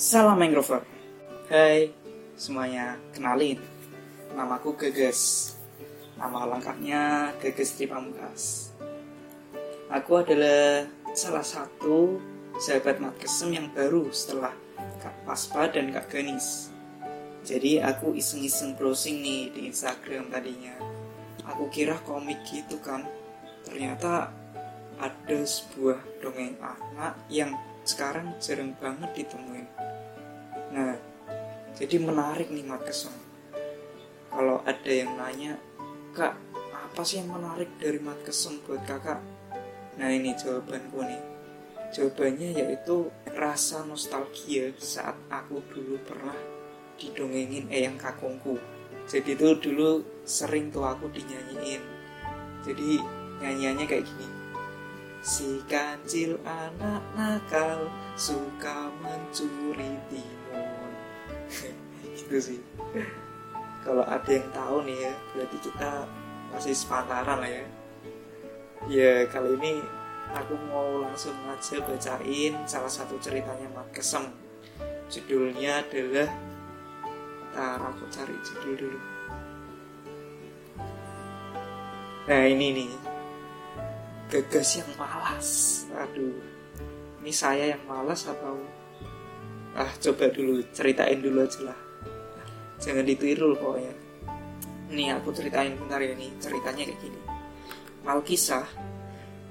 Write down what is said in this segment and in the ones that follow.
Salam Mangrover Hai semuanya, kenalin. Namaku Geges. Nama lengkapnya Geges Tripamungkas Aku adalah salah satu sahabat Mat Kesem yang baru setelah Kak Paspa dan Kak Ganis Jadi aku iseng-iseng browsing nih di Instagram tadinya. Aku kira komik gitu kan. Ternyata ada sebuah dongeng anak yang sekarang jarang banget ditemuin. Jadi menarik nih Mat Kesem. Kalau ada yang nanya, Kak, apa sih yang menarik dari Mat Kesem buat kakak? Nah ini jawabanku nih. Jawabannya yaitu rasa nostalgia saat aku dulu pernah didongengin Eyang Kakungku. Jadi itu dulu sering tuh aku dinyanyiin. Jadi nyanyiannya kayak gini Si kancil anak nakal suka mencuri timun. Gitu sih. Kalau ada yang tahu nih ya, berarti kita masih sepantaran lah ya. Ya kali ini aku mau langsung aja bacain salah satu ceritanya Mat Kesem. Judulnya adalah Ntar aku cari judul dulu. Nah ini nih Gegas yang malas Aduh Ini saya yang malas atau Ah coba dulu ceritain dulu aja lah. Jangan ditiru pokoknya Ini aku ceritain bentar ya nih. Ceritanya kayak gini. Malkisah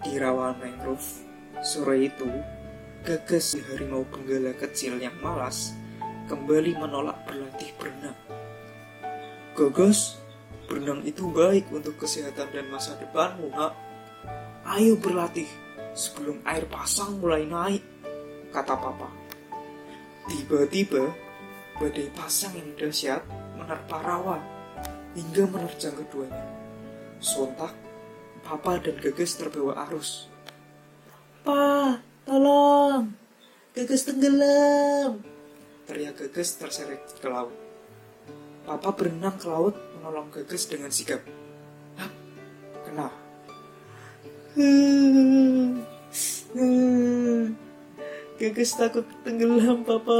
Di rawa mangrove. Sore itu Gagas harimau benggala kecil yang malas Kembali menolak berlatih berenang. Gagas Berenang itu baik untuk kesehatan dan masa depanmu, nak. Ayo berlatih sebelum air pasang mulai naik, kata papa. Tiba-tiba, badai pasang yang dahsyat menerpa rawa hingga menerjang keduanya. Sontak, papa dan Geges terbawa arus. Pa, tolong! Geges tenggelam! Teriak Geges terseret ke laut. Papa berenang ke laut menolong Geges dengan sigap. Hap, kena. Geges takut tenggelam, Papa.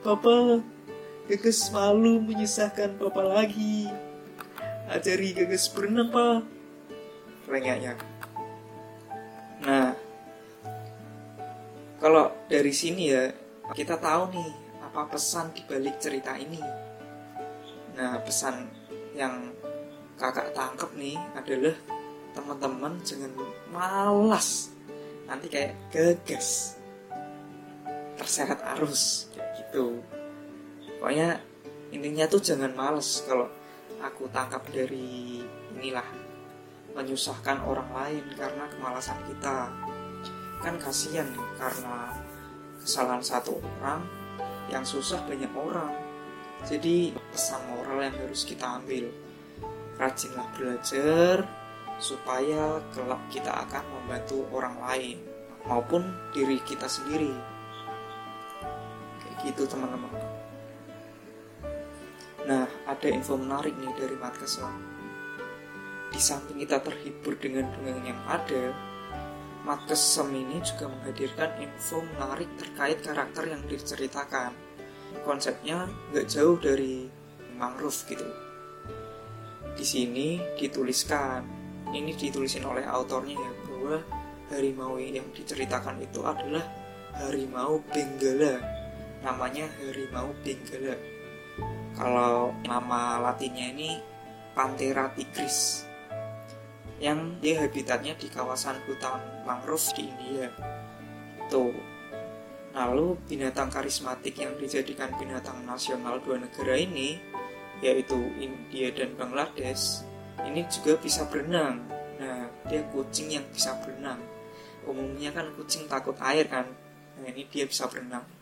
Papa, Geges malu menyusahkan Papa lagi. Ajari Geges berenang, Pak. Rengeknya. Nah, kalau dari sini ya, kita tahu nih apa pesan di balik cerita ini. Nah, pesan yang kakak tangkep nih adalah teman-teman jangan malas nanti kayak gegas terseret arus kayak gitu. Pokoknya intinya tuh jangan males kalau aku tangkap dari inilah menyusahkan orang lain karena kemalasan kita. Kan kasihan karena kesalahan satu orang yang susah banyak orang. Jadi pesan moral yang harus kita ambil. Rajinlah belajar supaya kelak kita akan membantu orang lain maupun diri kita sendiri gitu teman-teman. Nah ada info menarik nih dari Mat Kesem di samping kita terhibur dengan dongeng yang ada Mat Kesem ini juga menghadirkan info menarik terkait karakter yang diceritakan. Konsepnya nggak jauh dari mangrove gitu. Di sini dituliskan ini ditulisin oleh autornya ya bahwa harimau yang diceritakan itu adalah harimau benggala namanya harimau benggala kalau nama latinnya ini Panthera tigris yang dia habitatnya di kawasan hutan mangrove di India. Tuh. Lalu binatang karismatik yang dijadikan binatang nasional dua negara ini yaitu India dan Bangladesh ini juga bisa berenang. Nah dia kucing yang bisa berenang. Umumnya kan kucing takut air kan. Nah ini dia bisa berenang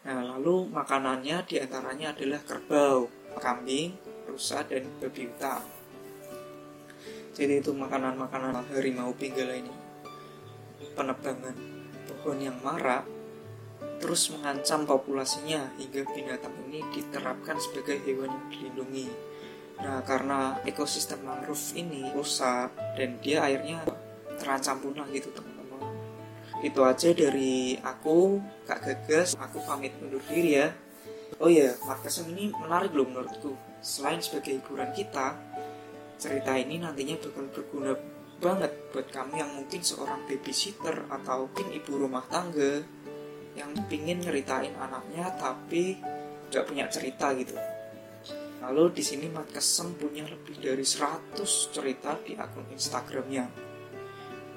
nah lalu makanannya di antaranya adalah kerbau kambing rusa dan babi hutan jadi itu makanan-makanan harimau pinggala ini. Penebangan pohon yang marak terus mengancam populasinya hingga binatang ini diterapkan sebagai hewan yang dilindungi. Nah, karena ekosistem mangrove ini rusak dan dia airnya terancam punah gitu, teman-teman. Itu aja dari aku, Kak Gagas. Aku pamit undur diri ya. Oh iya, Markesem ini menarik loh menurutku. Selain sebagai hiburan kita, cerita ini nantinya bakal berguna banget buat kamu yang mungkin seorang babysitter atau mungkin ibu rumah tangga yang pingin nyeritain anaknya tapi gak punya cerita gitu. Lalu di sini Mat Kesem punya lebih dari 100 cerita di akun Instagramnya.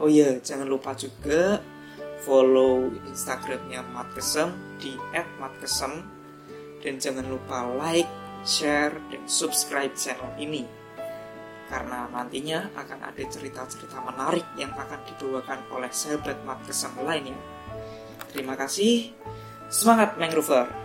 Oh iya, jangan lupa juga follow Instagramnya Mat Kesem di @matkesem dan jangan lupa like, share, dan subscribe channel ini karena nantinya akan ada cerita-cerita menarik yang akan dibawakan oleh sahabat Mat Kesem lainnya. Terima kasih, semangat Mangrover!